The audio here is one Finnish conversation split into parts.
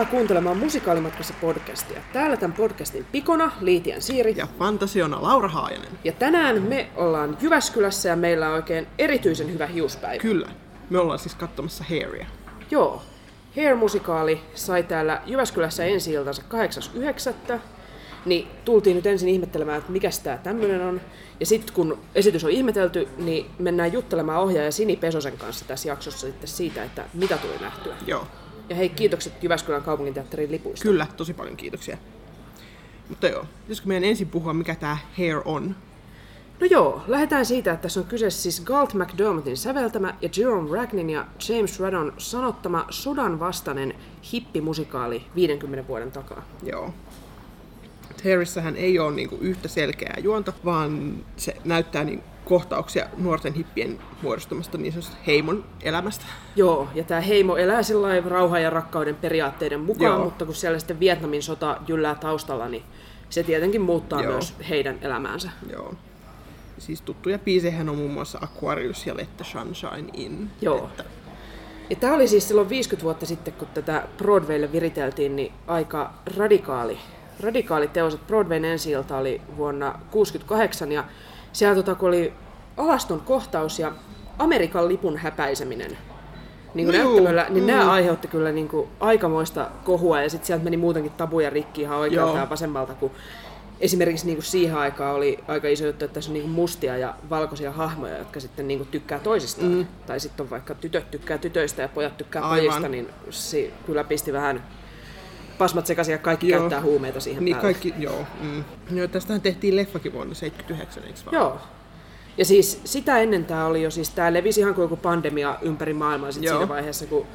Tervetuloa kuuntelemaan Musikaalimatkassa podcastia. Täällä tämän podcastin pikona Liitian Siiri. Ja fantasiona Laura Haajanen. Ja tänään me ollaan Jyväskylässä ja meillä on oikein erityisen hyvä hiuspäivä. Kyllä. Me ollaan siis katsomassa Hairia. Joo. Hair-musikaali sai täällä Jyväskylässä ensi iltansa 8.9. Niin tultiin nyt ensin ihmettelemään, että mikä tämä tämmöinen on. Ja sitten kun esitys on ihmetelty, niin mennään juttelemaan ohjaaja Sini Pesosen kanssa tässä jaksossa sitten siitä, että mitä tuli nähtyä. Joo. Ja hei, kiitokset Jyväskylän kaupunginteatterin lipuista. Kyllä, tosi paljon kiitoksia. Mutta joo, pitäisikö meidän ensin puhua, mikä tämä Hair on? No joo, lähdetään siitä, että tässä on kyse siis Galt McDermottin säveltämä ja Jerome Ragnin ja James Radon sanottama sodan vastainen hippimusikaali 50 vuoden takaa. Joo. Hairissähän ei ole niinku yhtä selkeää juonta, vaan se näyttää niin kohtauksia nuorten hippien muodostumasta niin sanotusta heimon elämästä. Joo, ja tämä heimo elää sillä rauhan ja rakkauden periaatteiden mukaan, Joo. mutta kun siellä sitten Vietnamin sota jyllää taustalla, niin se tietenkin muuttaa Joo. myös heidän elämäänsä. Joo. Siis tuttuja biisejä on muun muassa Aquarius ja Let the Sunshine In. Joo. Että, Ja tämä oli siis silloin 50 vuotta sitten, kun tätä Broadwaylle viriteltiin, niin aika radikaali, radikaali teos. Broadwayn ensi oli vuonna 1968 ja siellä tota, kun oli alaston kohtaus ja Amerikan lipun häpäiseminen niin kuin No juu, näyttämöllä, niin mm. nämä aiheutti kyllä niin kuin aikamoista kohua ja sitten sieltä meni muutenkin tabuja rikki ihan oikealta Joo. ja vasemmalta, kun esimerkiksi niin kuin siihen aikaan oli aika iso juttu, että tässä on niin kuin mustia ja valkoisia hahmoja, jotka sitten niin kuin tykkää toisistaan. Mm. Tai sitten on vaikka tytöt tykkää tytöistä ja pojat tykkää Aivan. pojista, niin se kyllä pisti vähän pasmat sekaisin ja kaikki Joo. käyttää huumeita siihen niin päälle. kaikki, joo. Mm. joo. Tästähän tehtiin leffakin vuonna 79, eikö vaan? Joo. Ja siis sitä ennen tämä oli jo, siis tämä levisi ihan kuin joku pandemia ympäri maailmaa sit Joo. siinä vaiheessa, kun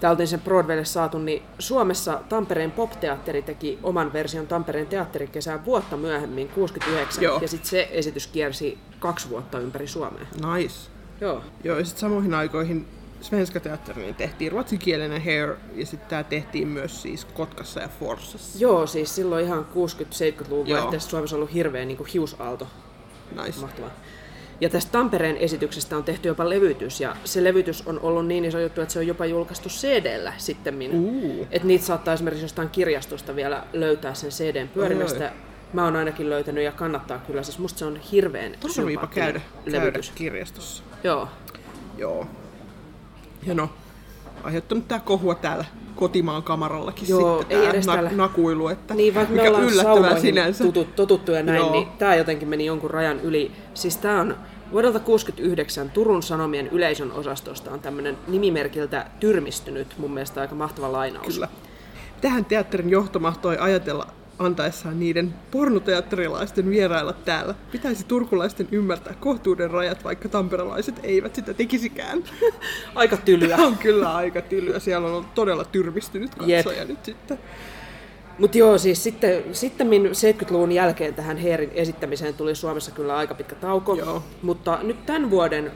tämä oltiin sen Broadwaylle saatu, niin Suomessa Tampereen popteatteri teki oman version Tampereen teatterikesää vuotta myöhemmin, 69, Joo. ja sitten se esitys kiersi kaksi vuotta ympäri Suomea. Nice. Joo. Joo, ja sitten samoihin aikoihin Svenska teatteriin tehtiin ruotsinkielinen Hair, ja sitten tämä tehtiin myös siis Kotkassa ja Forssassa. Joo, siis silloin ihan 60-70-luvun Joo. vaihteessa Suomessa on ollut hirveä niin kuin hiusaalto. Nice. Mahtavaa. Ja tästä Tampereen esityksestä on tehty jopa levytys, ja se levytys on ollut niin iso juttu, että se on jopa julkaistu CD-llä sitten. Uu. Että niitä saattaa esimerkiksi jostain kirjastosta vielä löytää sen CDn pyörimästä. Oi. Mä oon ainakin löytänyt ja kannattaa kyllä. Siis musta se on hirveän Tarviipa sympaattinen käydä, käydä levytys. kirjastossa. Joo. Joo. Ja no, aiheuttanut tää kohua täällä kotimaan kamarallakin Joo, sitten ei edes täällä- nakuilu, että Niin, vaikka me mikä ollaan yllättävää saunoihin sinänsä. tutut, totuttu ja näin, Joo. niin tämä jotenkin meni jonkun rajan yli. Siis tämä on vuodelta 69 Turun Sanomien yleisön osastosta on tämmöinen nimimerkiltä tyrmistynyt, mun mielestä aika mahtava lainaus. Kyllä. Tähän teatterin johto mahtoi ajatella antaessaan niiden pornoteatterilaisten vierailla täällä. Pitäisi turkulaisten ymmärtää kohtuuden rajat, vaikka tamperelaiset eivät sitä tekisikään. Aika tylyä. Tämä on kyllä aika tylyä. Siellä on ollut todella tyrmistynyt Jep. katsoja nyt sitten. Mutta joo, siis sitten, sitten 70-luvun jälkeen tähän Heerin esittämiseen tuli Suomessa kyllä aika pitkä tauko. Joo. Mutta nyt tämän vuoden,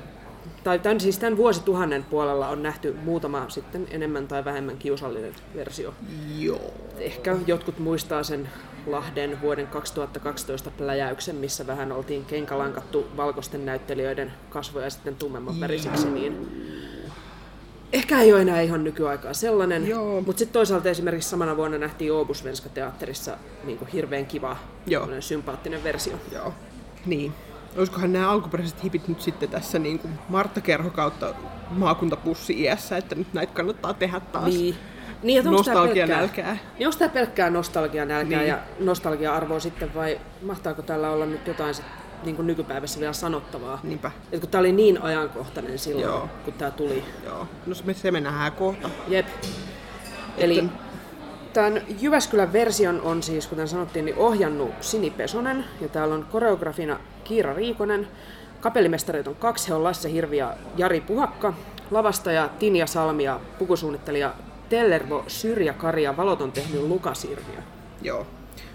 tai tämän, siis tämän vuosituhannen puolella on nähty muutama sitten enemmän tai vähemmän kiusallinen versio. Joo. Ehkä jotkut muistaa sen Lahden vuoden 2012 pläjäyksen, missä vähän oltiin kenkalankattu valkoisten näyttelijöiden kasvoja sitten tummemman värisiksi, niin ehkä ei ole enää ihan nykyaikaa sellainen. Joo. Mutta sitten toisaalta esimerkiksi samana vuonna nähtiin Oobusvenska teatterissa niin hirveän kiva, Joo. sympaattinen versio. Joo. Niin. Olisikohan nämä alkuperäiset hipit nyt sitten tässä niin kuin Martta Kerho kautta maakuntapussi-iässä, että nyt näitä kannattaa tehdä taas. Niin. Niin, että Nostalgianälkää. pelkkää- Niin onko tämä pelkkää nostalgianälkää Niin. ja nostalgia-arvoa sitten vai mahtaako tällä olla nyt jotain sit, niin kuin nykypäivässä vielä sanottavaa? Niinpä. Et kun tämä oli niin ajankohtainen silloin, Joo. kun tämä tuli. Joo. No se me, se me nähdään kohta. Jep. Eli Tämän Jyväskylän version on siis, kuten sanottiin, niin ohjannut Sini Pesonen, ja täällä on koreografina Kiira Riikonen. Kapellimestareita on kaksi, he on Lasse Hirvi ja Jari Puhakka. Lavastaja Tinja Salmi ja pukusuunnittelija Tellervo Syrjä Kari ja valot on tehnyt Luka Sirviö. Joo.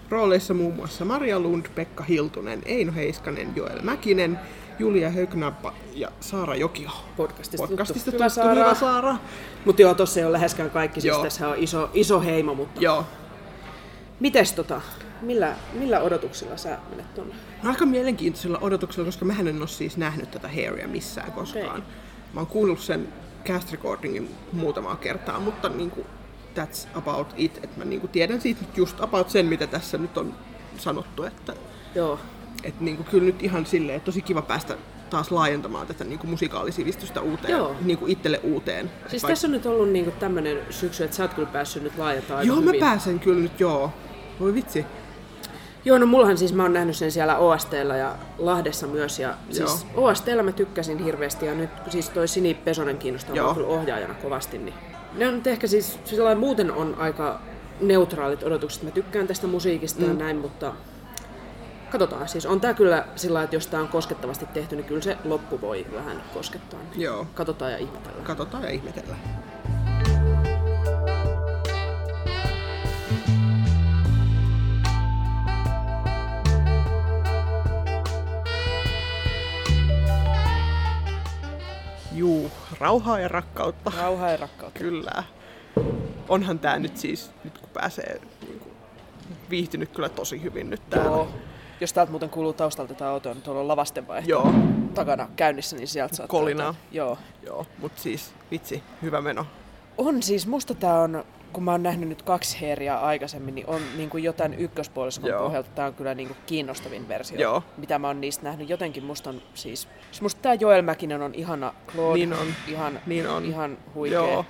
Rooleissa muun muassa Maria Lund, Pekka Hiltunen, Eino Heiskanen, Joel Mäkinen, Julia Högnappa ja Saara Jokio. Podcastista, Podcastista tuttu. tuttu, hyvä Saara. Mutta joo, tossa ei ole läheskään kaikki, siis Joo. tässä on iso, iso heimo, mutta Joo. mites tota, millä, millä odotuksilla sä menet tonne? No, aika mielenkiintoisella odotuksella, koska mä en ole siis nähnyt tätä Hairia missään koskaan. Mä oon kuullut sen cast recordingin muutamaa kertaa, mutta niinku, that's about it. Et mä niinku tiedän siitä just about sen, mitä tässä nyt on sanottu. Että Joo, et niinku, kyllä nyt ihan silleen, tosi kiva päästä taas laajentamaan tätä niinku, musikaalisivistystä uuteen, Joo. niinku, itselle uuteen. siis tässä on nyt ollut niinku tämmönen syksy, että sä oot kyllä päässyt nyt laajentamaan Joo, mä hyvin. pääsen kyllä nyt, joo. Voi vitsi. Joo, no mullahan siis mä oon nähnyt sen siellä OSTlla ja Lahdessa myös. Ja siis OSTlla mä tykkäsin hirveästi ja nyt siis toi Sini Pesonen kiinnostaa Joo. kyllä ohjaajana kovasti. Niin. Ne on nyt ehkä siis, sillä muuten on aika neutraalit odotukset. Mä tykkään tästä musiikista mm. ja näin, mutta katsotaan. Siis on tää kyllä sillä lailla, että jos tää on koskettavasti tehty, niin kyllä se loppu voi vähän koskettaa. Joo. Katsotaan ja ihmetellään. Katsotaan ja ihmetellään. Juu, rauhaa ja rakkautta. Rauhaa ja rakkautta. Kyllä. Onhan tää nyt siis, nyt kun pääsee niin kuin, viihtynyt kyllä tosi hyvin nyt täällä. Joo. Jos täältä muuten kuuluu taustalta tätä autoa, niin tuolla on lavastenvaihto Joo, takana käynnissä, niin sieltä saattaa... Kolinaa. jotain- Joo. joo, mut siis vitsi, hyvä meno. On siis, musta tää on, kun mä oon nähnyt nyt kaksi heeriä aikaisemmin, niin on niin kuin jotain ykköspuoliskon Joo. pohjalta tää on kyllä niin kuin kiinnostavin versio, Joo. mitä mä oon niistä nähnyt. Jotenkin musta on siis, siis musta tää Joel Mäkinen on ihana, Claude Niin on. ihan, Niin on. ihan huikea. Joo.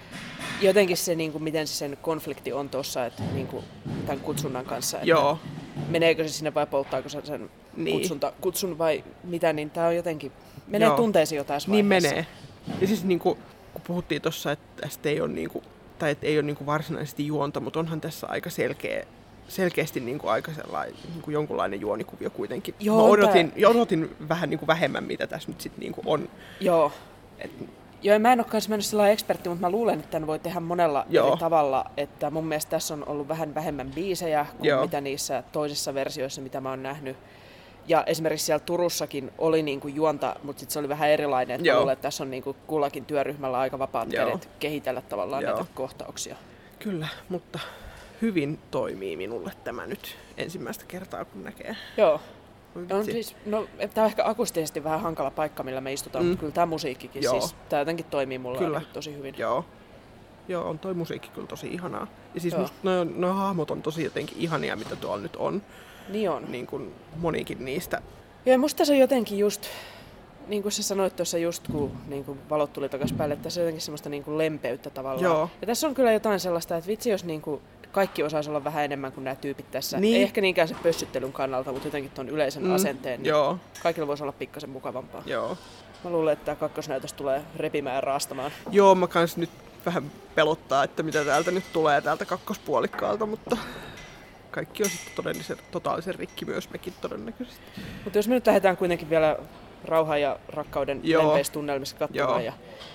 Jotenkin se, niin kuin, miten se sen konflikti on tuossa, että niin kuin, tämän kutsunnan kanssa, että Joo, meneekö se sinne vai polttaako se sen Niin. kutsunta, kutsun vai mitä, niin tää on jotenkin, menee Joo. tunteisiin jo tässä Niin vaiheessa. menee. Ja siis niinku, kun puhuttiin tuossa, että tästä ei ole niinku, tai että ei ole niinku varsinaisesti juonta, mutta onhan tässä aika selkeä, selkeästi niinku aika sellainen, niinku jonkunlainen juonikuvio kuitenkin. Joo, Mä odotin, ja odotin vähän niinku vähemmän, mitä tässä nyt sitten niinku on. Joo. Et, Joo, mä en ole kanssa mennyt lailla ekspertti, mutta mä luulen, että tämän voi tehdä monella Joo. eri tavalla. Että mun mielestä tässä on ollut vähän vähemmän biisejä kuin Joo. mitä niissä toisissa versioissa, mitä mä oon nähnyt. Ja esimerkiksi siellä Turussakin oli niinku juonta, mutta sitten se oli vähän erilainen. Että luulen, että tässä on niinku kullakin työryhmällä aika vapaat Joo. kädet kehitellä tavallaan Joo. näitä kohtauksia. kyllä, mutta hyvin toimii minulle tämä nyt ensimmäistä kertaa, kun näkee. Joo. On vitsi. siis, no, tämä on ehkä akustisesti vähän hankala paikka, millä me istutaan, Mm. mutta kyllä tämä musiikkikin, Joo. siis, tämä jotenkin toimii mulle Kyllä. tosi hyvin. Joo. Joo, on toi musiikki kyllä tosi ihanaa. Ja siis Joo. musta nuo, nuo hahmot on tosi jotenkin ihania, mitä tuolla nyt on. Niin on. Niin kuin monikin niistä. Joo, ja musta se on jotenkin just, niin kuin sä sanoit tuossa just, kun niin kuin valot tuli takaisin päälle, että tässä on jotenkin semmoista niin kuin lempeyttä tavallaan. Joo. Ja tässä on kyllä jotain sellaista, että vitsi jos niin kuin kaikki osaisi olla vähän enemmän kuin nämä tyypit tässä. Niin. Ei ehkä niinkään se pössyttelyn kannalta, mutta jotenkin tuon yleisen Mm, asenteen, niin Joo, kaikilla voisi olla pikkasen mukavampaa. joo. Mä luulen, että tämä kakkosnäytös tulee repimään ja raastamaan. Joo, mä kans nyt vähän pelottaa, että mitä täältä nyt tulee täältä kakkospuolikkaalta, mutta kaikki on sitten todellisen, totaalisen rikki myös mekin todennäköisesti. Mutta jos me nyt lähdetään kuitenkin vielä rauhan ja rakkauden Joo. lempeissä tunnelmissa Joo. katsomaan. Ja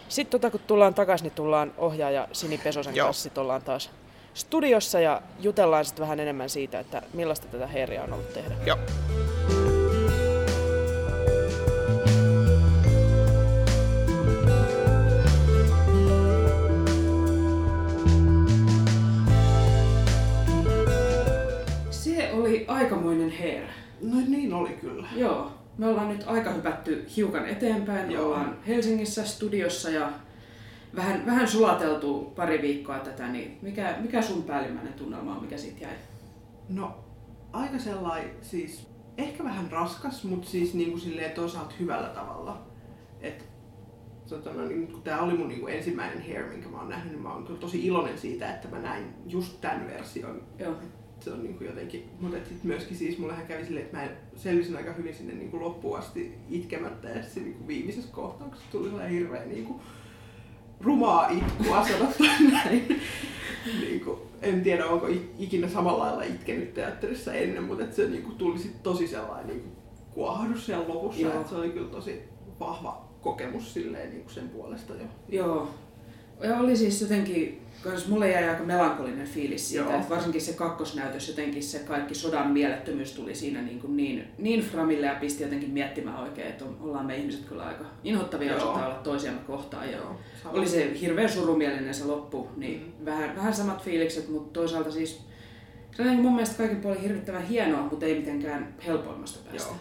sitten tota, kun tullaan takaisin, niin tullaan ohjaaja Sini Pesosen Joo. kanssa. Sit ollaan taas studiossa ja jutellaan sitten vähän enemmän siitä, että millaista tätä heeriä on ollut tehdä. Joo. Se oli aikamoinen heer. No niin oli kyllä. Joo, me ollaan nyt aika hypätty hiukan eteenpäin. Joo. Ollaan Helsingissä studiossa ja vähän, vähän sulateltu pari viikkoa tätä, niin mikä, mikä sun päällimmäinen tunnelma on, mikä siitä jäi? No, aika sellainen, siis ehkä vähän raskas, mutta siis niinku silleen toisaalta hyvällä tavalla. Et, satana, niin, kun tää oli mun niinku ensimmäinen hair, minkä mä oon nähnyt, niin mä oon kyllä tosi iloinen siitä, että mä näin just tämän version. Joo. Se on niinku jotenkin, mutta sit myöskin siis mullehan kävi silleen, että mä selvisin aika hyvin sinne niinku loppuun asti itkemättä ja sitten niinku viimeisessä kohtauksessa tuli sellainen hirveä niinku rumaa itkua sanotaan näin. niin kuin, en tiedä, onko ikinä samalla lailla itkenyt teatterissa ennen, mutta että se niin kuin, tuli sit tosi sellainen niin kuin, kuohdus siellä lopussa. Joo. Että se oli kyllä tosi vahva kokemus silleen, niin kuin sen puolesta jo. Joo. Ja oli siis jotenkin, kans mulle jäi aika melankolinen fiilis siitä, Joo. että varsinkin se kakkosnäytös, jotenkin se kaikki sodan mielettömyys tuli siinä niin, kuin niin, niin framille ja pisti jotenkin miettimään oikein, että ollaan me ihmiset kyllä aika inhottavia Joo. osataan olla toisiamme kohtaan. Ja Joo, sama. oli se hirveän surumielinen se loppu, niin Mm. vähän, vähän samat fiilikset, mutta toisaalta siis se on mun mielestä kaiken puolin hirvittävän hienoa, mutta ei mitenkään helpoimmasta päästä. Joo.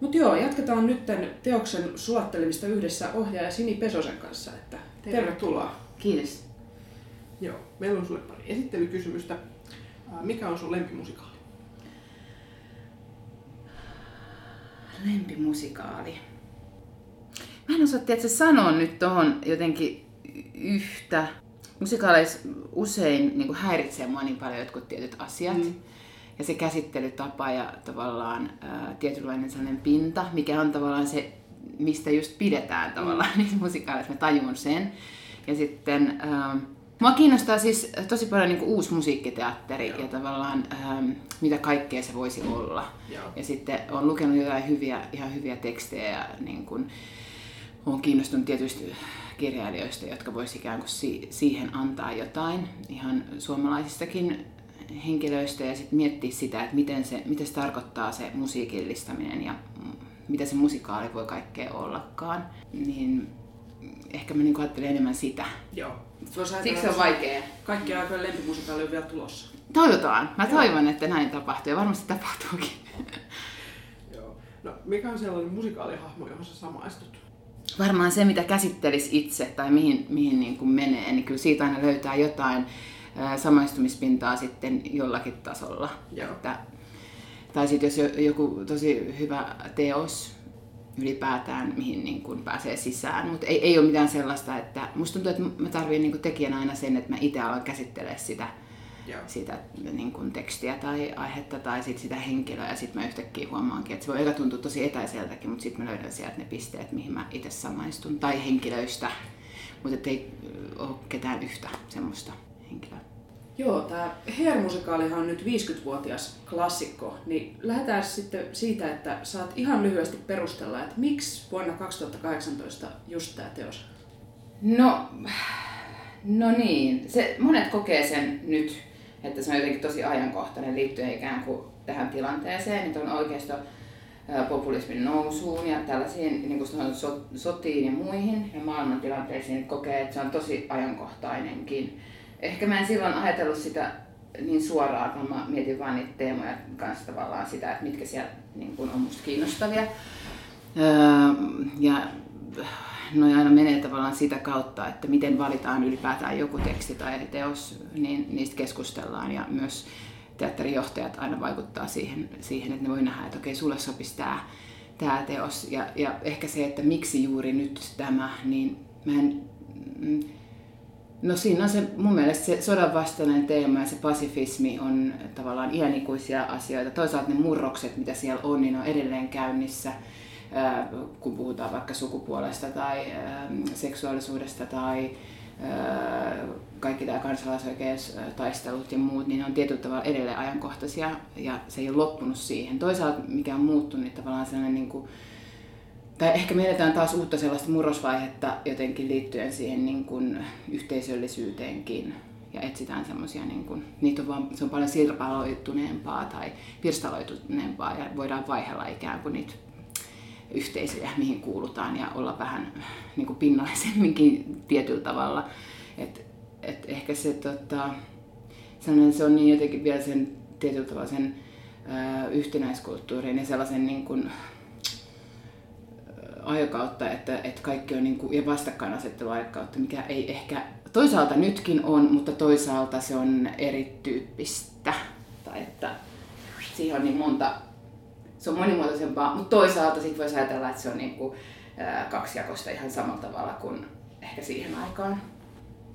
Mutta joo, jatketaan nyt tämän teoksen sulattelemista yhdessä ohjaaja Sini Pesosen kanssa. Että tervetuloa. Kiitos. Joo. Meillä on sulle pari esittelykysymystä. Mikä on sun lempimusikaali? Lempimusikaali. Mä en osaa tiedätkö, sanoa nyt tuohon jotenkin yhtä. Musikaaleissa usein niin kuin häiritsee mua niin paljon jotkut tietyt asiat. Mm. Ja se käsittelytapa ja tavallaan ää, tietynlainen sellainen pinta, mikä on tavallaan se, mistä just pidetään tavallaan mm. niissä musikaaleissa. Mä tajun sen. Ja sitten ää, mua kiinnostaa siis tosi paljon niin kuin uusi musiikkiteatteri Joo. ja tavallaan ää, mitä kaikkea se voisi olla. Joo. Ja sitten olen lukenut jotain hyviä, ihan hyviä tekstejä ja niin kun, olen kiinnostunut tietysti kirjailijoista, jotka voisi ikään kuin si- siihen antaa jotain ihan suomalaisistakin henkilöistä ja sitten miettiä sitä, että miten se, mitä se tarkoittaa se musiikillistaminen ja mitä se musikaali voi kaikkea ollakaan. Niin ehkä mä niin ajattelen enemmän sitä. Joo. Siksi se on vaikea. Kaikki aikojen lempimusikaali on vielä tulossa. Toivotaan. Mä toivon, että näin tapahtuu ja varmasti tapahtuukin. Joo. No, mikä on sellainen musikaalihahmo, johon sä samaistut? varmaan se, mitä käsittelisi itse tai mihin, mihin niin kuin menee, niin kyllä siitä aina löytää jotain samaistumispintaa sitten jollakin tasolla. Joo. Että, tai sitten jos jo- joku tosi hyvä teos ylipäätään, mihin niin kuin pääsee sisään. Mutta ei, ei ole mitään sellaista, että musta tuntuu, että mä tarvitsen niin kuin tekijänä aina sen, että mä itse alan käsittelee sitä, Joo. sitä niin kuin tekstiä tai aihetta tai sit sitä henkilöä ja sitten mä yhtäkkiä huomaankin, että se voi eka tuntua tosi etäiseltäkin, mutta sitten mä löydän sieltä ne pisteet, mihin mä itse samaistun tai henkilöistä, mutta ei ole ketään yhtä semmoista henkilöä. Joo, tämä Hair-musikaalihan on nyt 50-vuotias klassikko, niin lähdetään sitten siitä, että saat ihan lyhyesti perustella, että miksi vuonna 2018 just tämä teos? No, no niin, se, monet kokee sen nyt, että se on jotenkin tosi ajankohtainen liittyen ikään kuin tähän tilanteeseen, että on oikeisto populismin nousuun ja tällaisiin niin kuin sanoin, so, sotiin ja muihin ja maailmantilanteisiin kokee, että se on tosi ajankohtainenkin. Ehkä mä en silloin ajatellut sitä niin suoraan, vaan mä mietin vaan niitä teemoja kanssa tavallaan sitä, että mitkä siellä niin kuin on musta kiinnostavia. Öö, ja no aina menee tavallaan sitä kautta, että miten valitaan ylipäätään joku teksti tai teos, niin niistä keskustellaan ja myös teatterijohtajat aina vaikuttaa siihen, siihen että ne voi nähdä, että okei, sulle sopisi tämä, tämä teos. Ja, ja ehkä se, että miksi juuri nyt tämä, niin mä en, mm, No siinä on se, mun mielestä se sodan vastainen teema ja se pasifismi on tavallaan iänikuisia asioita. Toisaalta ne murrokset, mitä siellä on, niin on edelleen käynnissä, ää, kun puhutaan vaikka sukupuolesta tai ää, seksuaalisuudesta tai ää, kaikki tämä kansalaisoikeustaistelut ja muut, niin ne on tietyllä tavalla edelleen ajankohtaisia ja se ei ole loppunut siihen. Toisaalta mikä on muuttunut, niin tavallaan sellainen niin kuin, tai ehkä me eletään taas uutta sellaista murrosvaihetta jotenkin liittyen siihen niin kuin yhteisöllisyyteenkin. Ja etsitään semmoisia, niin kuin, niitä on vaan, se on paljon sirpaloituneempaa tai pirstaloituneempaa ja voidaan vaihella ikään kuin niitä yhteisöjä, mihin kuulutaan ja olla vähän niin kuin pinnallisemminkin tietyllä tavalla. Et, et ehkä se, tota, sellainen, se on niin jotenkin vielä sen tietyllä tavalla sen ää, yhtenäiskulttuurin ja sellaisen niin kuin, aikakautta, että, että kaikki on niin kuin, ja vastakkainasettelu aikakautta, mikä ei ehkä toisaalta nytkin on, mutta toisaalta se on erityyppistä. Tai että siihen on niin monta, se on monimuotoisempaa, mutta toisaalta sitten voisi ajatella, että se on niin kuin, kaksijakosta ihan samalla tavalla kuin ehkä siihen aikaan.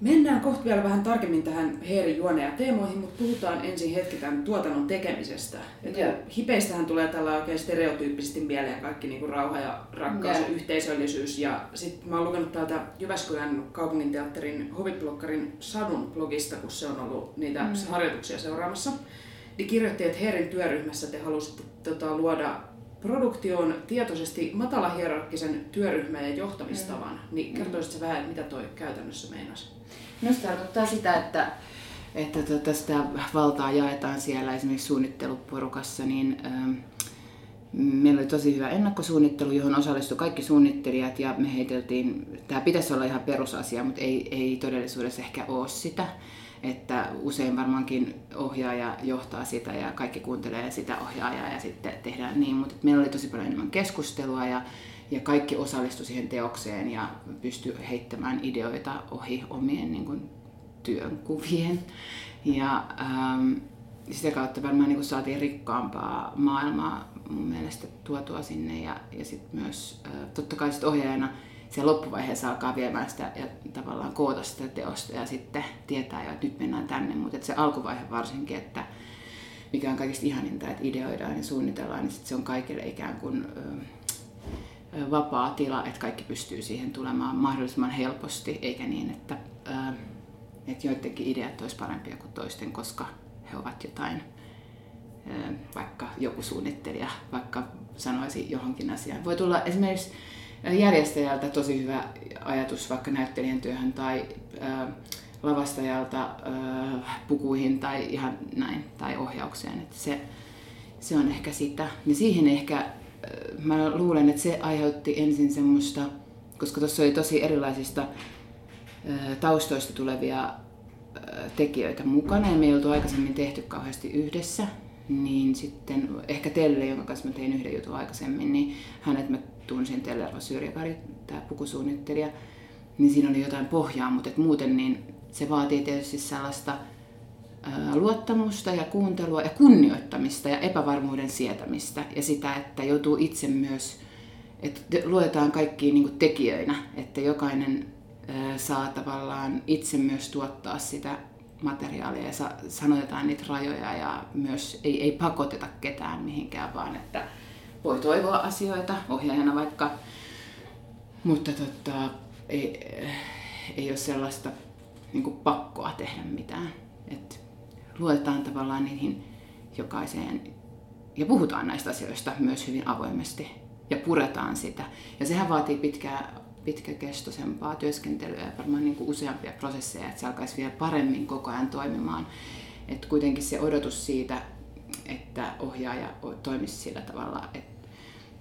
Mennään kohta vielä vähän tarkemmin tähän Heerin juoneen ja teemoihin, mutta puhutaan ensin hetki tämän tuotannon tekemisestä. Et hipeistähän tulee tällä oikein stereotyyppisesti mieleen kaikki niinku rauha ja rakkaus ja yhteisöllisyys. Ja sitten mä oon lukenut täältä Jyväskylän kaupunginteatterin Hoviblokkarin Sadun blogista, kun se on ollut niitä mm. harjoituksia seuraamassa. Niin kirjoitti, että Heerin työryhmässä te halusitte tota, luoda produktioon tietoisesti matalahierarkkisen työryhmän ja johtamistavan. Niin kertoisitko vähän, mitä toi käytännössä meinasi? No se tarkoittaa sitä, että, että tota sitä valtaa jaetaan siellä esimerkiksi suunnitteluporukassa, niin ähm, meillä oli tosi hyvä ennakkosuunnittelu, johon osallistui kaikki suunnittelijat ja me heiteltiin, tämä pitäisi olla ihan perusasia, mutta ei, ei todellisuudessa ehkä ole sitä. Että usein varmaankin ohjaaja johtaa sitä ja kaikki kuuntelee sitä ohjaajaa ja sitten tehdään niin, mutta meillä oli tosi paljon enemmän keskustelua ja, ja kaikki osallistui siihen teokseen ja pystyi heittämään ideoita ohi omien niin kuin, työnkuvien. Ja ähm, sitä kautta varmaan niin kuin saatiin rikkaampaa maailmaa mun mielestä tuotua sinne ja, ja sitten myös äh, totta kai sit ohjaajana se loppuvaiheessa alkaa viemään sitä ja tavallaan koota sitä teosta ja sitten tietää jo, että nyt mennään tänne, mutta se alkuvaihe varsinkin, että mikä on kaikista ihaninta, että ideoidaan ja suunnitellaan, niin sit se on kaikille ikään kuin ö, vapaa tila, että kaikki pystyy siihen tulemaan mahdollisimman helposti, eikä niin, että, ö, että joidenkin ideat olisi parempia kuin toisten, koska he ovat jotain, ö, vaikka joku suunnittelija, vaikka sanoisi johonkin asiaan. Voi tulla esimerkiksi järjestäjältä tosi hyvä ajatus vaikka näyttelijän työhön tai ö, lavastajalta ö, pukuihin tai ihan näin, tai ohjaukseen. Että se, se on ehkä sitä. Ja siihen ehkä, ö, mä luulen, että se aiheutti ensin semmoista, koska tuossa oli tosi erilaisista ö, taustoista tulevia tekijöitä mukana ja me ei oltu aikaisemmin tehty kauheasti yhdessä, niin sitten ehkä Telle, jonka kanssa mä tein yhden jutun aikaisemmin, niin hänet mä tunsin, Tellerva Syrjäkari, tämä pukusuunnittelija, niin siinä oli jotain pohjaa, mutta et muuten niin se vaatii tietysti sellaista ää, luottamusta ja kuuntelua ja kunnioittamista ja epävarmuuden sietämistä ja sitä, että joutuu itse myös, että luetaan kaikkiin niin tekijöinä, että jokainen ää, saa tavallaan itse myös tuottaa sitä materiaalia ja sa- sanotetaan niitä rajoja ja myös ei, ei pakoteta ketään mihinkään, vaan että voi toivoa asioita ohjaajana vaikka, mutta tota, ei, ei ole sellaista niin pakkoa tehdä mitään. Et luotetaan tavallaan niihin jokaiseen ja puhutaan näistä asioista myös hyvin avoimesti ja puretaan sitä. Ja sehän vaatii pitkää, pitkäkestoisempaa työskentelyä ja varmaan niin kuin useampia prosesseja, että se alkaisi vielä paremmin koko ajan toimimaan. Et kuitenkin se odotus siitä, että ohjaaja toimisi sillä tavalla, että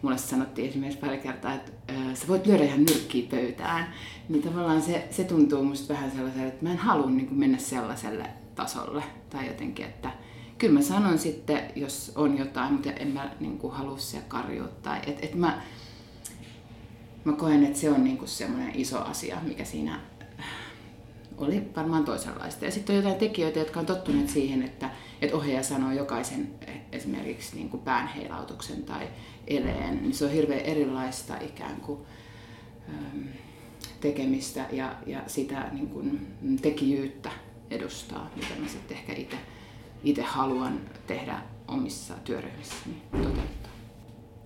mulle sanottiin esimerkiksi pari kertaa, että sä voit lyödä ihan nyrkkiä pöytään, niin tavallaan se, se tuntuu musta vähän sellaiselle, että mä en halua niin mennä sellaiselle tasolle tai jotenkin, että kyllä mä sanon sitten, jos on jotain, mutta en mä niin kuin halua se karjua tai et, et mä, mä koen, että se on niin kuin semmoinen iso asia, mikä siinä oli varmaan toisenlaista. Ja sitten on jotain tekijöitä, jotka on tottuneet siihen, että, että ohjaaja sanoo jokaisen esimerkiksi niin kuin päänheilautuksen tai eleen, niin se on hirveän erilaista ikään kuin ähm, tekemistä ja, ja sitä niin kuin, tekijyyttä edustaa, mitä mä sitten ehkä itse itse haluan tehdä omissa työryhmissäni toteuttaa.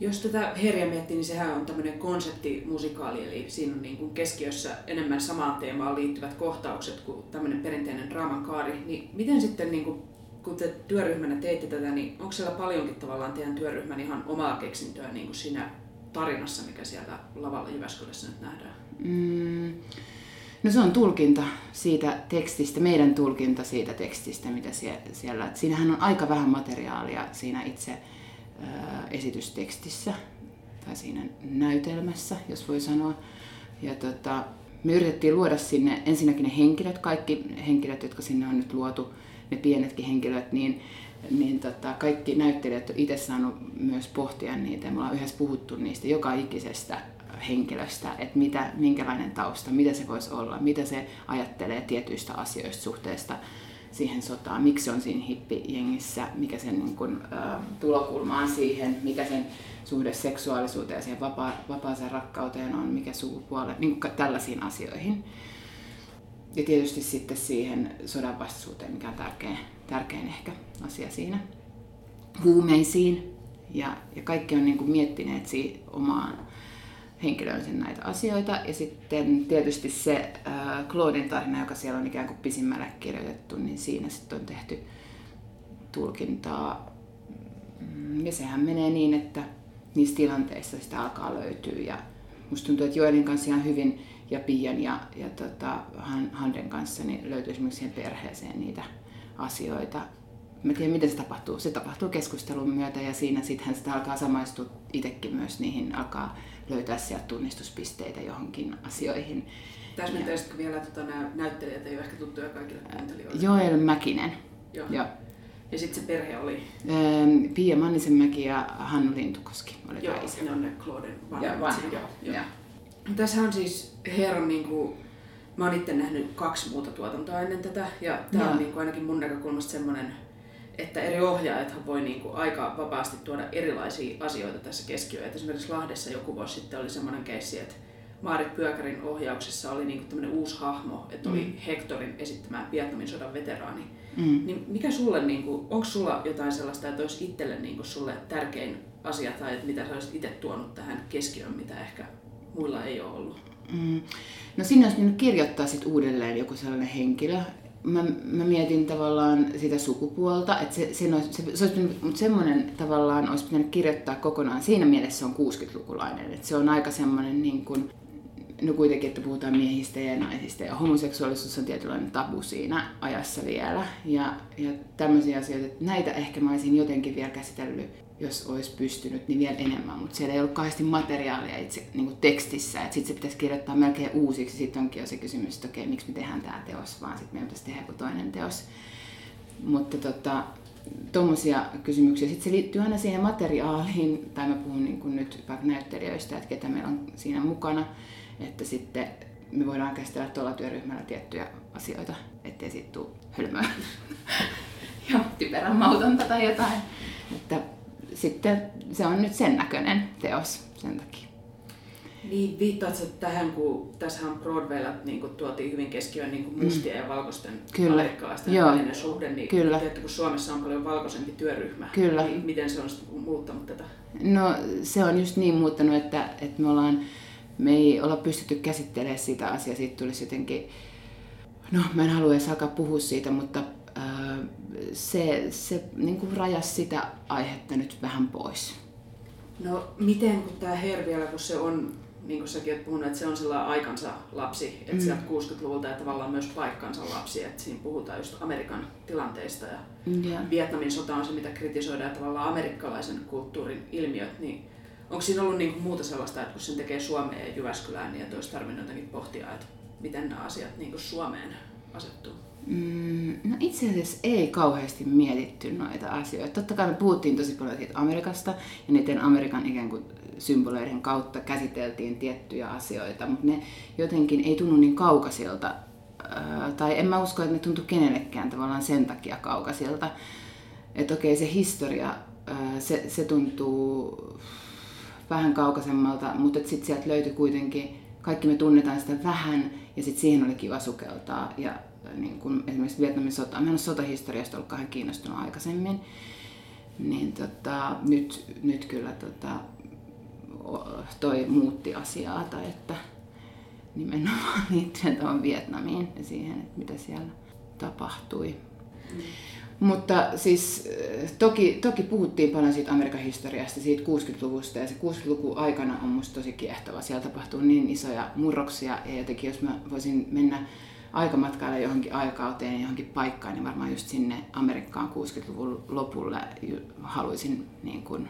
Jos tätä herjaa miettii, niin sehän on tämmöinen konseptimusikaali, eli siinä on niin kuin keskiössä enemmän samaan teemaan liittyvät kohtaukset kuin tämmöinen perinteinen draaman kaari. Niin miten sitten, niin kuin, kun te työryhmänä teitte tätä, niin onko siellä paljonkin tavallaan teidän työryhmän ihan omaa keksintöä niin kuin siinä tarinassa, mikä sieltä lavalla Jyväskylässä nyt nähdään? Mm, no se on tulkinta siitä tekstistä, meidän tulkinta siitä tekstistä, mitä sie, siellä. Et siinähän on aika vähän materiaalia siinä itse esitystekstissä tai siinä näytelmässä, jos voi sanoa. Ja tota, me yritettiin luoda sinne ensinnäkin ne henkilöt, kaikki henkilöt, jotka sinne on nyt luotu, ne pienetkin henkilöt, niin, niin tota, kaikki näyttelijät on itse saanut myös pohtia niitä me ollaan yhdessä puhuttu niistä joka ikisestä henkilöstä, että mitä, minkälainen tausta, mitä se voisi olla, mitä se ajattelee tietyistä asioista suhteesta siihen sotaan, miksi se on siinä hippijengissä, mikä sen niin kun, ä, tulokulma on siihen, mikä sen suhde seksuaalisuuteen ja siihen vapaa, vapaaseen rakkauteen on, mikä sukupuole, niin kuin tällaisiin asioihin. ja tietysti sitten siihen sodan vastaisuuteen, mikä on tärkein, tärkein ehkä asia siinä. Huumeisiin. Ja, ja kaikki on niin kuin miettineet siihen omaan henkilöönsä näitä asioita. Ja sitten tietysti se äh, Claudin tarina, joka siellä on ikään kuin pisimmälle kirjoitettu, niin siinä sitten on tehty tulkintaa. Mm, ja sehän menee niin, että niissä tilanteissa sitä alkaa löytyä. Ja musta tuntuu, että Joelin kanssa ihan hyvin ja Pian ja, ja tota, Handen kanssa niin löytyy esimerkiksi siihen perheeseen niitä asioita. Mä tiedän, miten se tapahtuu. Se tapahtuu keskustelun myötä ja siinä sitten sitä alkaa samaistua itsekin myös niihin, alkaa löytää sieltä tunnistuspisteitä johonkin asioihin. Täsmentäisitkö vielä tota, nämä näyttelijät, ei ole ehkä tuttuja kaikille kuuntelijoille? Joel Mäkinen. Joo. Joo. Ja sitten se perhe oli? Pia Mannisenmäki ja Hannu Lintukoski oli Joo, isä. ne on ne Clauden vanhemmat. Joo, joo. joo. Tässä on siis Herran, niin kuin, mä oon itse nähnyt kaksi muuta tuotantoa ennen tätä, ja tämä on niin kuin, ainakin mun näkökulmasta semmoinen, että eri ohjaajat voi niin kuin, aika vapaasti tuoda erilaisia asioita tässä keskiöön. Et esimerkiksi Lahdessa joku vuosi sitten oli semmoinen keissi, että Maarit Pyökärin ohjauksessa oli niin tämmöinen uusi hahmo, että oli mm. Hectorin esittämä Vietnamin sodan veteraani. Mm. Niin mikä sulle, niin kuin, onko sulla jotain sellaista, että olisi itselle niin kuin, sulle tärkein asia tai että mitä sä olisit itse tuonut tähän keskiöön, mitä ehkä muilla ei ole ollut? Mm. No sinne olisi kirjoittaa sit uudelleen joku sellainen henkilö. Mä, mä mietin tavallaan sitä sukupuolta, että se, se, olisi, se, se olisi pitänyt, mutta semmoinen tavallaan olisi pitänyt kirjoittaa kokonaan. Siinä mielessä se on 60-lukulainen, että se on aika semmoinen niin kuin, no kuitenkin, että puhutaan miehistä ja naisista ja homoseksuaalisuus on tietynlainen tabu siinä ajassa vielä. Ja, ja tämmöisiä asioita, että näitä ehkä mä olisin jotenkin vielä käsitellyt, jos olisi pystynyt, niin vielä enemmän. Mutta siellä ei ollut kauheasti materiaalia itse niin kuin tekstissä, että sitten se pitäisi kirjoittaa melkein uusiksi. Sitten onkin jo se kysymys, että okei, miksi me tehdään tämä teos, vaan sitten meidän pitäisi tehdä joku toinen teos. Mutta tota, tuommoisia kysymyksiä. Sitten se liittyy aina siihen materiaaliin, tai mä puhun niin kuin nyt vaikka näyttelijöistä, että ketä meillä on siinä mukana että sitten me voidaan käsitellä tuolla työryhmällä tiettyjä asioita, ettei siitä tule hölmöä ja typerän mautonta tai jotain. Että sitten se on nyt sen näköinen teos sen takia. Niin, viittaat tähän, kun tässä on Broadwaylla niin kun tuotiin hyvin keskiöön niin kuin mustia mm. ja valkoisten Kyllä. amerikkalaisten Joo. välinen suhde, niin Kyllä. Että kun Suomessa on paljon valkoisempi työryhmä, Kyllä. niin miten se on muuttanut tätä? No se on just niin muuttanut, että, että me ollaan me ei olla pystytty käsittelemään sitä asiaa. Siitä tulisi jotenkin, no mä en halua edes alkaa puhua siitä, mutta se, se niin kuin rajasi sitä aihetta nyt vähän pois. No miten kun tämä Her vielä, kun se on, niin kuin säkin puhunut, että se on sellainen aikansa lapsi, että mm. sieltä 60-luvulta ja tavallaan myös paikkansa lapsi, että siinä puhutaan just Amerikan tilanteista ja yeah. Vietnamin sota on se, mitä kritisoidaan tavallaan amerikkalaisen kulttuurin ilmiöt, niin Onko siinä ollut niinku muuta sellaista, että kun sen tekee Suomeen ja Jyväskylään, niin että olisi tarvinnut jotenkin pohtia, että miten nämä asiat niinku Suomeen asettuu? Mm, no itse asiassa ei kauheasti mietitty noita asioita. Totta kai me puhuttiin tosi paljon siitä Amerikasta ja niiden Amerikan ikään kuin symboleiden kautta käsiteltiin tiettyjä asioita, mutta ne jotenkin ei tunnu niin kaukaisilta. tai en mä usko, että ne tuntu kenellekään tavallaan sen takia kaukaisilta. Että okei, se historia, se, se tuntuu vähän kaukaisemmalta, mutta sitten sieltä löytyi kuitenkin, kaikki me tunnetaan sitä vähän ja sitten siihen oli kiva sukeltaa. Ja äh, niin kun esimerkiksi Vietnamin sota, mä en ole sotahistoriasta ollut kahden kiinnostunut aikaisemmin, niin tota, nyt, nyt kyllä tota, toi muutti asiaa, tai että nimenomaan liittyen tuohon Vietnamiin ja siihen, että mitä siellä tapahtui. Mm. Mutta siis eh, toki, toki puhuttiin paljon siitä Amerikan historiasta, siitä 60-luvusta ja se 60-luku aikana on musta tosi kiehtova. Siellä tapahtuu niin isoja murroksia ja jotenkin jos mä voisin mennä aikamatkaille johonkin aikauteen ja johonkin paikkaan, niin varmaan just sinne Amerikkaan 60-luvun lopulle haluaisin niin kuin,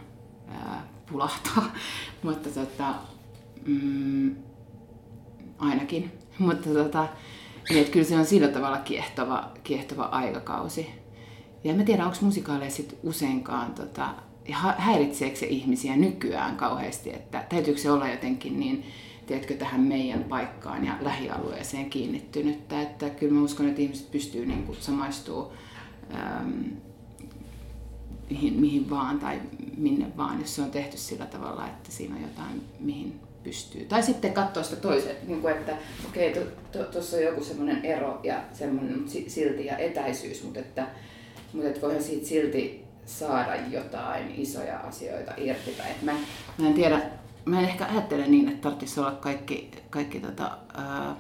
ää, pulahtaa. Mutta tota, mm, ainakin. Mutta tota, niin, että kyllä se on sillä tavalla kiehtova, kiehtova aikakausi. Ja en tiedä, onko musikaaleja sit useinkaan, tota, häiritseekö se ihmisiä nykyään kauheasti, että täytyykö se olla jotenkin niin, tiedätkö, tähän meidän paikkaan ja lähialueeseen kiinnittynyttä, että kyllä mä uskon, että ihmiset pystyy niin kuin samaistumaan ähm, mihin, mihin vaan tai minne vaan, jos se on tehty sillä tavalla, että siinä on jotain, mihin pystyy. Tai sitten katsoa sitä toiset, niin kuin, että okei, okay, tuossa to, to, on joku semmoinen ero ja semmoinen silti ja etäisyys, mutta että, mutta että voihan siitä silti saada jotain isoja asioita irti. Mä, mä en tiedä, mä en ehkä ajattele niin, että tarvitsisi olla kaikki, kaikki tota, ää,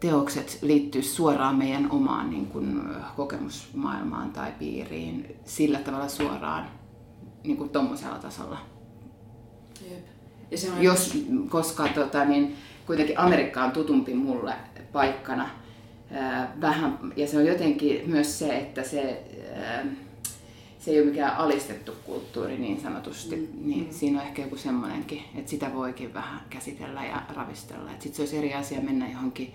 teokset liittyy suoraan meidän omaan niin kuin, kokemusmaailmaan tai piiriin sillä tavalla suoraan niin kuin tommosella tasolla. Jep. Ja se on Jos, koska tota, niin, kuitenkin Amerikka on tutumpi mulle paikkana ää, vähän, ja se on jotenkin myös se, että se, ää, se ei ole mikään alistettu kulttuuri niin sanotusti, mm. niin mm. siinä on ehkä joku semmoinenkin, että sitä voikin vähän käsitellä ja ravistella. Sitten se olisi eri asia mennä johonkin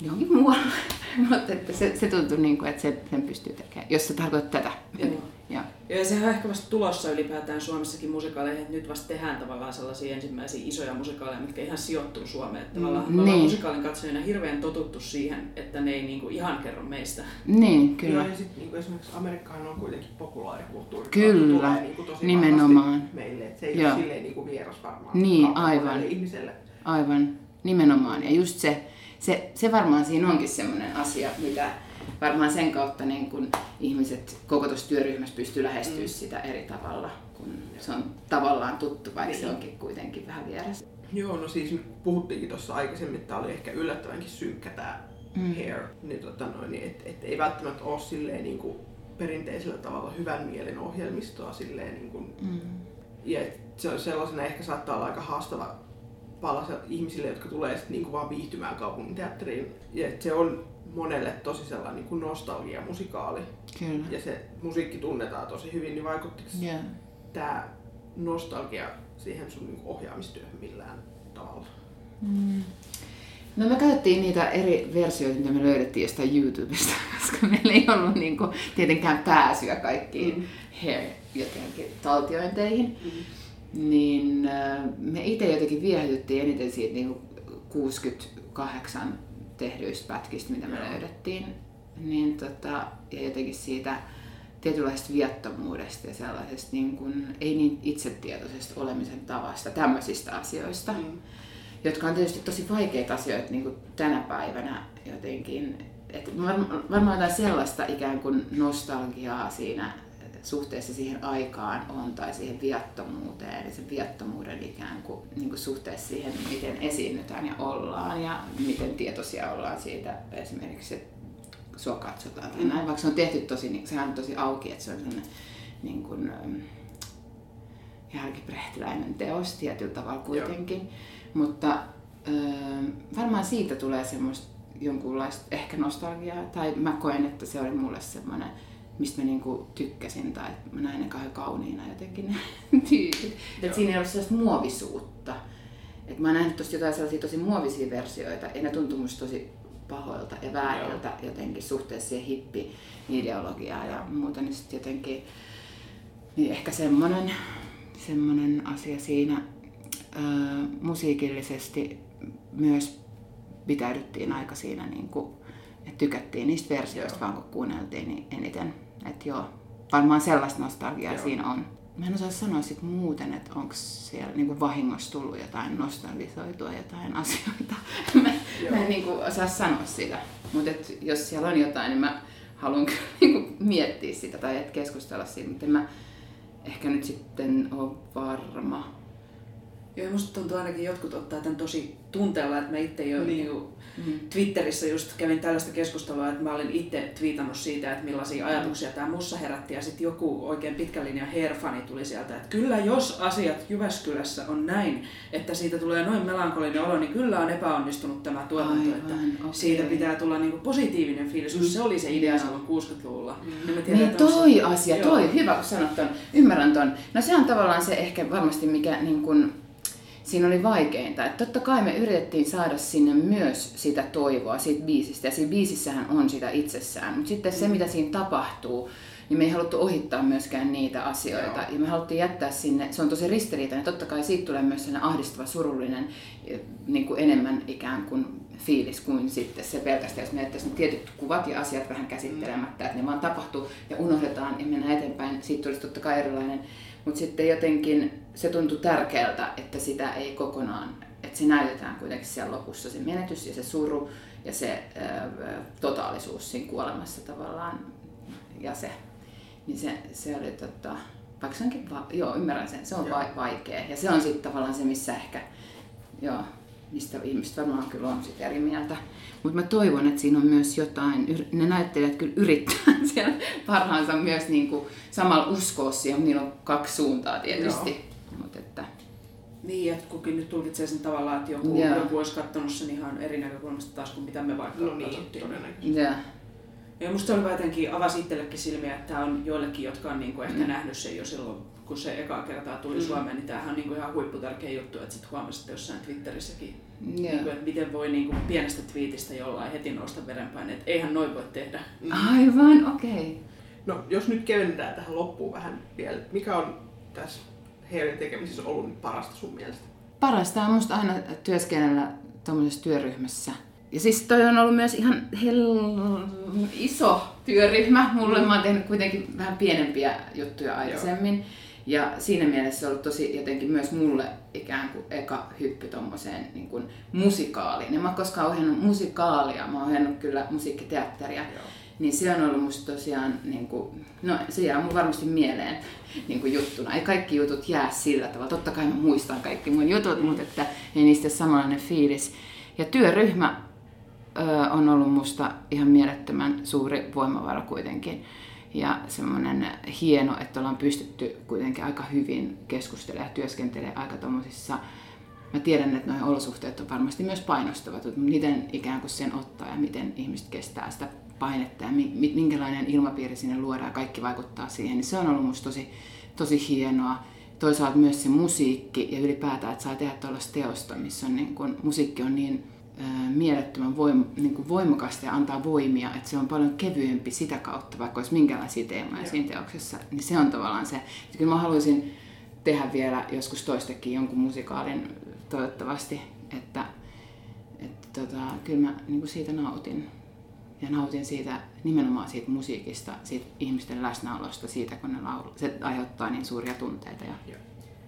johonkin muualle. Mutta että se, se tuntuu niin kuin, että se, sen pystyy tekemään, jos se tarkoittaa tätä. Joo. Ja. ja sehän on ehkä vasta tulossa ylipäätään Suomessakin musikaaleihin, että nyt vasta tehdään tavallaan sellaisia ensimmäisiä isoja musikaaleja, mitkä ihan sijoittuu Suomeen. Että tavallaan mm, niin. musikaalin katsojina hirveän totuttu siihen, että ne ei niinku ihan kerro meistä. Niin, kyllä. Joo, ja sitten niinku esimerkiksi Amerikkahan on kuitenkin populaarikulttuuri. Kyllä, tulee niinku tosi nimenomaan. Meille, että se ei Joo. ole silleen niinku vieras varmaan niin, aivan. ihmiselle. Aivan, nimenomaan. Ja just se, se, se varmaan siinä onkin semmoinen asia, mitä varmaan sen kautta niin kun ihmiset koko tuossa työryhmässä pystyy lähestyä mm. sitä eri tavalla, kun se on tavallaan tuttu, vaikka niin. se onkin kuitenkin vähän vieras. Joo, no siis puhuttiinkin tuossa aikaisemmin, että tämä oli ehkä yllättävänkin synkkä tämä mm. hair, niin, tota noin, niin et, et ei välttämättä ole silleen niin kuin perinteisellä tavalla hyvän mielen ohjelmistoa silleen niin kuin, mm. ja se on sellaisena ehkä saattaa olla aika haastava pala ihmisille, jotka tulee sitten niin kuin vaan viihtymään kaupunginteatteriin. Ja se on monelle tosi sellainen niin kuin nostalgia-musikaali. Kyllä. Ja se musiikki tunnetaan tosi hyvin, niin vaikuttiko yeah. tämä nostalgia siihen sun niin ohjaamistyöhön millään tavalla? Mm. No me käytettiin niitä eri versioita, mitä me löydettiin jostain YouTubesta, koska meillä ei ollut niin kuin, tietenkään pääsyä kaikkiin mm. hair jotenkin taltiointeihin. Mm. Niin äh, me itse jotenkin viehdyttiin eniten siitä niin 68 tehdyistä pätkistä, mitä me löydettiin. Niin tota, ja jotenkin siitä tietynlaisesta viattomuudesta ja sellaisesta niin kuin, ei niin itsetietoisesta olemisen tavasta, tämmöisistä asioista, mm. jotka on tietysti tosi vaikeita asioita niin kuin tänä päivänä jotenkin. Et varmaan jotain sellaista ikään kuin nostalgiaa siinä suhteessa siihen aikaan on tai siihen viattomuuteen ja sen viattomuuden ikään kuin, niin kuin suhteessa siihen, miten esiinnytään ja ollaan ja miten tietoisia ollaan siitä esimerkiksi, että sua katsotaan tai näin, vaikka se on tehty tosi, niin sehän on tosi auki, että se on sellainen niin kuin, ähm, järkiprehtiläinen teos tietyllä tavalla kuitenkin, Joo. mutta äh, varmaan siitä tulee semmoista jonkunlaista ehkä nostalgiaa, tai mä koen, että se oli mulle semmoinen mistä mä niinku tykkäsin tai että mä näin ne kauhean kauniina jotenkin ne tyypit. Että siinä ei ollut sellaista muovisuutta. Et mä oon nähnyt tosta jotain sellaisia tosi muovisia versioita ja ne tuntuu musta tosi pahoilta ja vääriltä Joo. jotenkin suhteessa siihen hippi-ideologiaan ja muuta, niin sitten jotenkin niin ehkä semmonen, semmonen asia siinä öö, musiikillisesti myös pitäydyttiin aika siinä niin kuin et tykättiin niistä versioista vaan kun kuunneltiin niin eniten. Että joo, varmaan sellaista nostalgiaa joo. siinä on. Mä en osaa sanoa sit muuten, että onko siellä niinku vahingossa tullut jotain nostalgisoitua jotain asioita. mä, mä en niinku osaa sanoa sitä. Mutta jos siellä on jotain, niin mä haluan kyllä niinku miettiä sitä tai keskustella siitä. Mutta mä ehkä nyt sitten ole varma. Joo, musta tuntuu ainakin jotkut ottaa tämän tosi tunteella, että mä itse jo niin. Niin Mm. Twitterissä just kävin tällaista keskustelua, että mä olin itse twiitannut siitä, että millaisia ajatuksia tämä mussa herätti. Ja sitten joku oikein pitkän linjan herfani tuli sieltä, että kyllä jos asiat Jyväskylässä on näin, että siitä tulee noin melankolinen olo, niin kyllä on epäonnistunut tämä tuotanto. Aivan, että okay. Siitä pitää tulla niinku positiivinen fiilis, kun se oli se idea silloin 60-luvulla. Mm. Tiedä, niin toi se... asia, toi, Joo. hyvä kun sanot ton, ymmärrän ton. No se on tavallaan se ehkä varmasti mikä niin kun, siinä oli vaikeinta. Että totta kai me yritettiin saada sinne myös sitä toivoa siitä biisistä, ja siinä biisissähän on sitä itsessään. Mutta sitten se, mitä siinä tapahtuu, niin me ei haluttu ohittaa myöskään niitä asioita. Joo. Ja me haluttiin jättää sinne, se on tosi ristiriitainen, totta kai siitä tulee myös sellainen ahdistava, surullinen, eh, niin kuin enemmän ikään kuin fiilis kuin sitten se pelkästään, jos me jättäisiin tietyt kuvat ja asiat vähän käsittelemättä, että ne vaan tapahtuu ja unohdetaan ja mennään eteenpäin, siitä tulisi totta kai erilainen. Mutta sitten jotenkin se tuntui tärkeältä, että sitä ei kokonaan, että se näytetään kuitenkin siellä lopussa, se menetys ja se suru ja se ää, totaalisuus siinä kuolemassa tavallaan ja se, niin se, se oli tota, vaikka se onkin, va- joo ymmärrän sen, se on Joo. va- vaikea ja se on sitten tavallaan se, missä ehkä, joo, mistä ihmiset varmaan kyllä on sitten eri mieltä. Mutta mä toivon, että siinä on myös jotain, ne näyttelijät kyllä yrittää siellä parhaansa myös niinku samalla uskoa siihen, niillä on kaksi suuntaa tietysti. Mutta että, Niin, että kukin nyt tulkitsee sen tavallaan, että joku, Joo. joku olisi katsonut sen ihan eri näkökulmasta taas kuin mitä me vaikka No niin, katsottiin. todennäköisesti. ja, Ja musta se oli jotenkin, avasi itsellekin silmiä, että tämä on joillekin, jotka on niinku ehkä Mm. nähnyt sen jo silloin, kun se eka kertaa tuli Mm. Suomeen, niin tämähän on niinku ihan huipputärkeä juttu, että sitten huomasitte jossain Twitterissäkin, ja. niinku, että miten voi niinku pienestä twiitistä jollain heti nousta verenpaine, että eihän noin voi tehdä. Aivan, okei. Okay. No, jos nyt kevennetään tähän loppuun vähän vielä, mikä on tässä Heerin tekemisessä ollut parasta sun mielestä? Parasta on musta aina työskennellä tuommoisessa työryhmässä. Ja siis toi on ollut myös ihan hel- iso työryhmä. Mulle mä oon tehnyt kuitenkin vähän pienempiä juttuja aikaisemmin. Ja siinä mielessä se on ollut tosi jotenkin myös mulle ikään kuin eka hyppy tommoseen niin kuin musikaaliin. En mä koskaan ohjannut musikaalia, mä oon ohjannut kyllä musiikkiteatteria. Joo. Niin se on ollut musta tosiaan, niin kuin, no se jää mun varmasti mieleen niin kuin juttuna. Ei kaikki jutut jää sillä tavalla. Totta kai mä muistan kaikki mun jutut, mutta että ei niistä samanlainen fiilis. Ja työryhmä on ollut musta ihan mielettömän suuri voimavara kuitenkin. Ja semmoinen hieno, että ollaan pystytty kuitenkin aika hyvin keskustelemaan ja työskentelemään aika tommosissa Mä tiedän, että nuo olosuhteet on varmasti myös painostavat, mutta miten ikään kuin sen ottaa ja miten ihmiset kestää sitä painetta ja mi- mi- minkälainen ilmapiiri sinne luodaan ja kaikki vaikuttaa siihen, niin se on ollut musta tosi, tosi hienoa. Toisaalta myös se musiikki ja ylipäätään, että saa tehdä tuollaista teosta, missä on niin kun, musiikki on niin mielettömän voim, niin kuin voimakasta ja antaa voimia, että se on paljon kevyempi sitä kautta, vaikka olisi minkälaisia teemoja siinä teoksessa, niin se on tavallaan se. Ja kyllä mä haluaisin tehdä vielä joskus toistekin jonkun musikaalin toivottavasti, että, että tota, kyllä mä niin kuin siitä nautin. Ja nautin siitä nimenomaan siitä musiikista, siitä ihmisten läsnäolosta, siitä kun ne laulu. Se aiheuttaa niin suuria tunteita. Ja...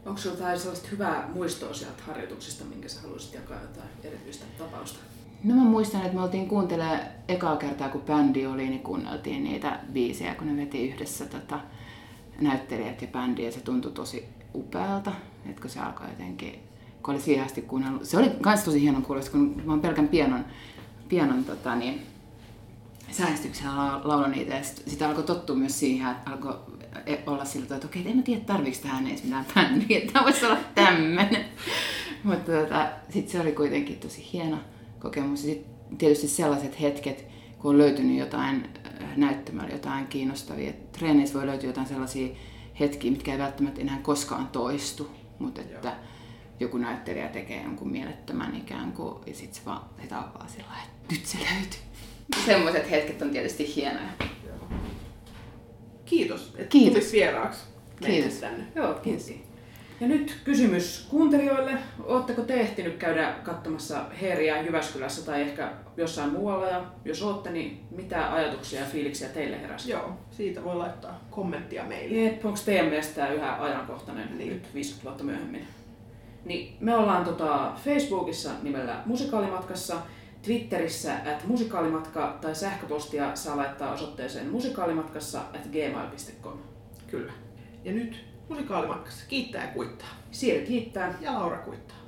Onko sinulla jotain sellaista hyvää muistoa sieltä harjoituksista, minkä sä haluaisit jakaa jotain erityistä tapausta? No mä muistan, että me oltiin kuuntelemaan ekaa kertaa, kun bändi oli, niin kuunneltiin niitä biisejä, kun ne veti yhdessä tota, näyttelijät ja bändi, ja se tuntui tosi upealta, että kun se alkoi jotenkin, kun oli siihen asti kuunnellut. Se oli myös tosi hieno kuulosta, kun mä pelkän pianon, pianon tota, niin, säästyksellä la- laulan niitä, ja sit alkoi tottua myös siihen, että alkoi olla sillä tavalla, että okei, en mä tiedä, tarviiko tähän edes mitään bändiä, että tämä voisi olla tämmöinen. Mutta tota, sitten se oli kuitenkin tosi hieno kokemus. Ja sitten tietysti sellaiset hetket, kun on löytynyt jotain äh, näyttämällä, jotain kiinnostavia. Treeneissä voi löytyä jotain sellaisia hetkiä, mitkä ei välttämättä enää koskaan toistu, mutta että joku näyttelijä tekee jonkun mielettömän ikään kuin, ja sitten se vaan se alkaa sillä lailla, että nyt se löytyy. Semmoiset hetket on tietysti hienoja. Kiitos, että Kiitos. tulit vieraaksi Kiitos. tänne. Joo, kiitos. Ja nyt kysymys kuuntelijoille. Oletteko te ehtinyt käydä katsomassa Heeriä Jyväskylässä tai ehkä jossain muualla? Ja jos olette, niin mitä ajatuksia ja fiiliksiä teille heräsi? Joo, siitä voi laittaa kommenttia meille. Jep, onko teidän mielestä tämä yhä ajankohtainen Niin. nyt 50 vuotta myöhemmin? Niin me ollaan tota Facebookissa nimellä Musikaalimatkassa, Twitterissä at musikaalimatka tai sähköpostia saa laittaa osoitteeseen musikaalimatkassa at gmail.com. Kyllä. Ja nyt musikaalimatkassa kiittää ja kuittaa. Siiri kiittää. Ja Laura kuittaa.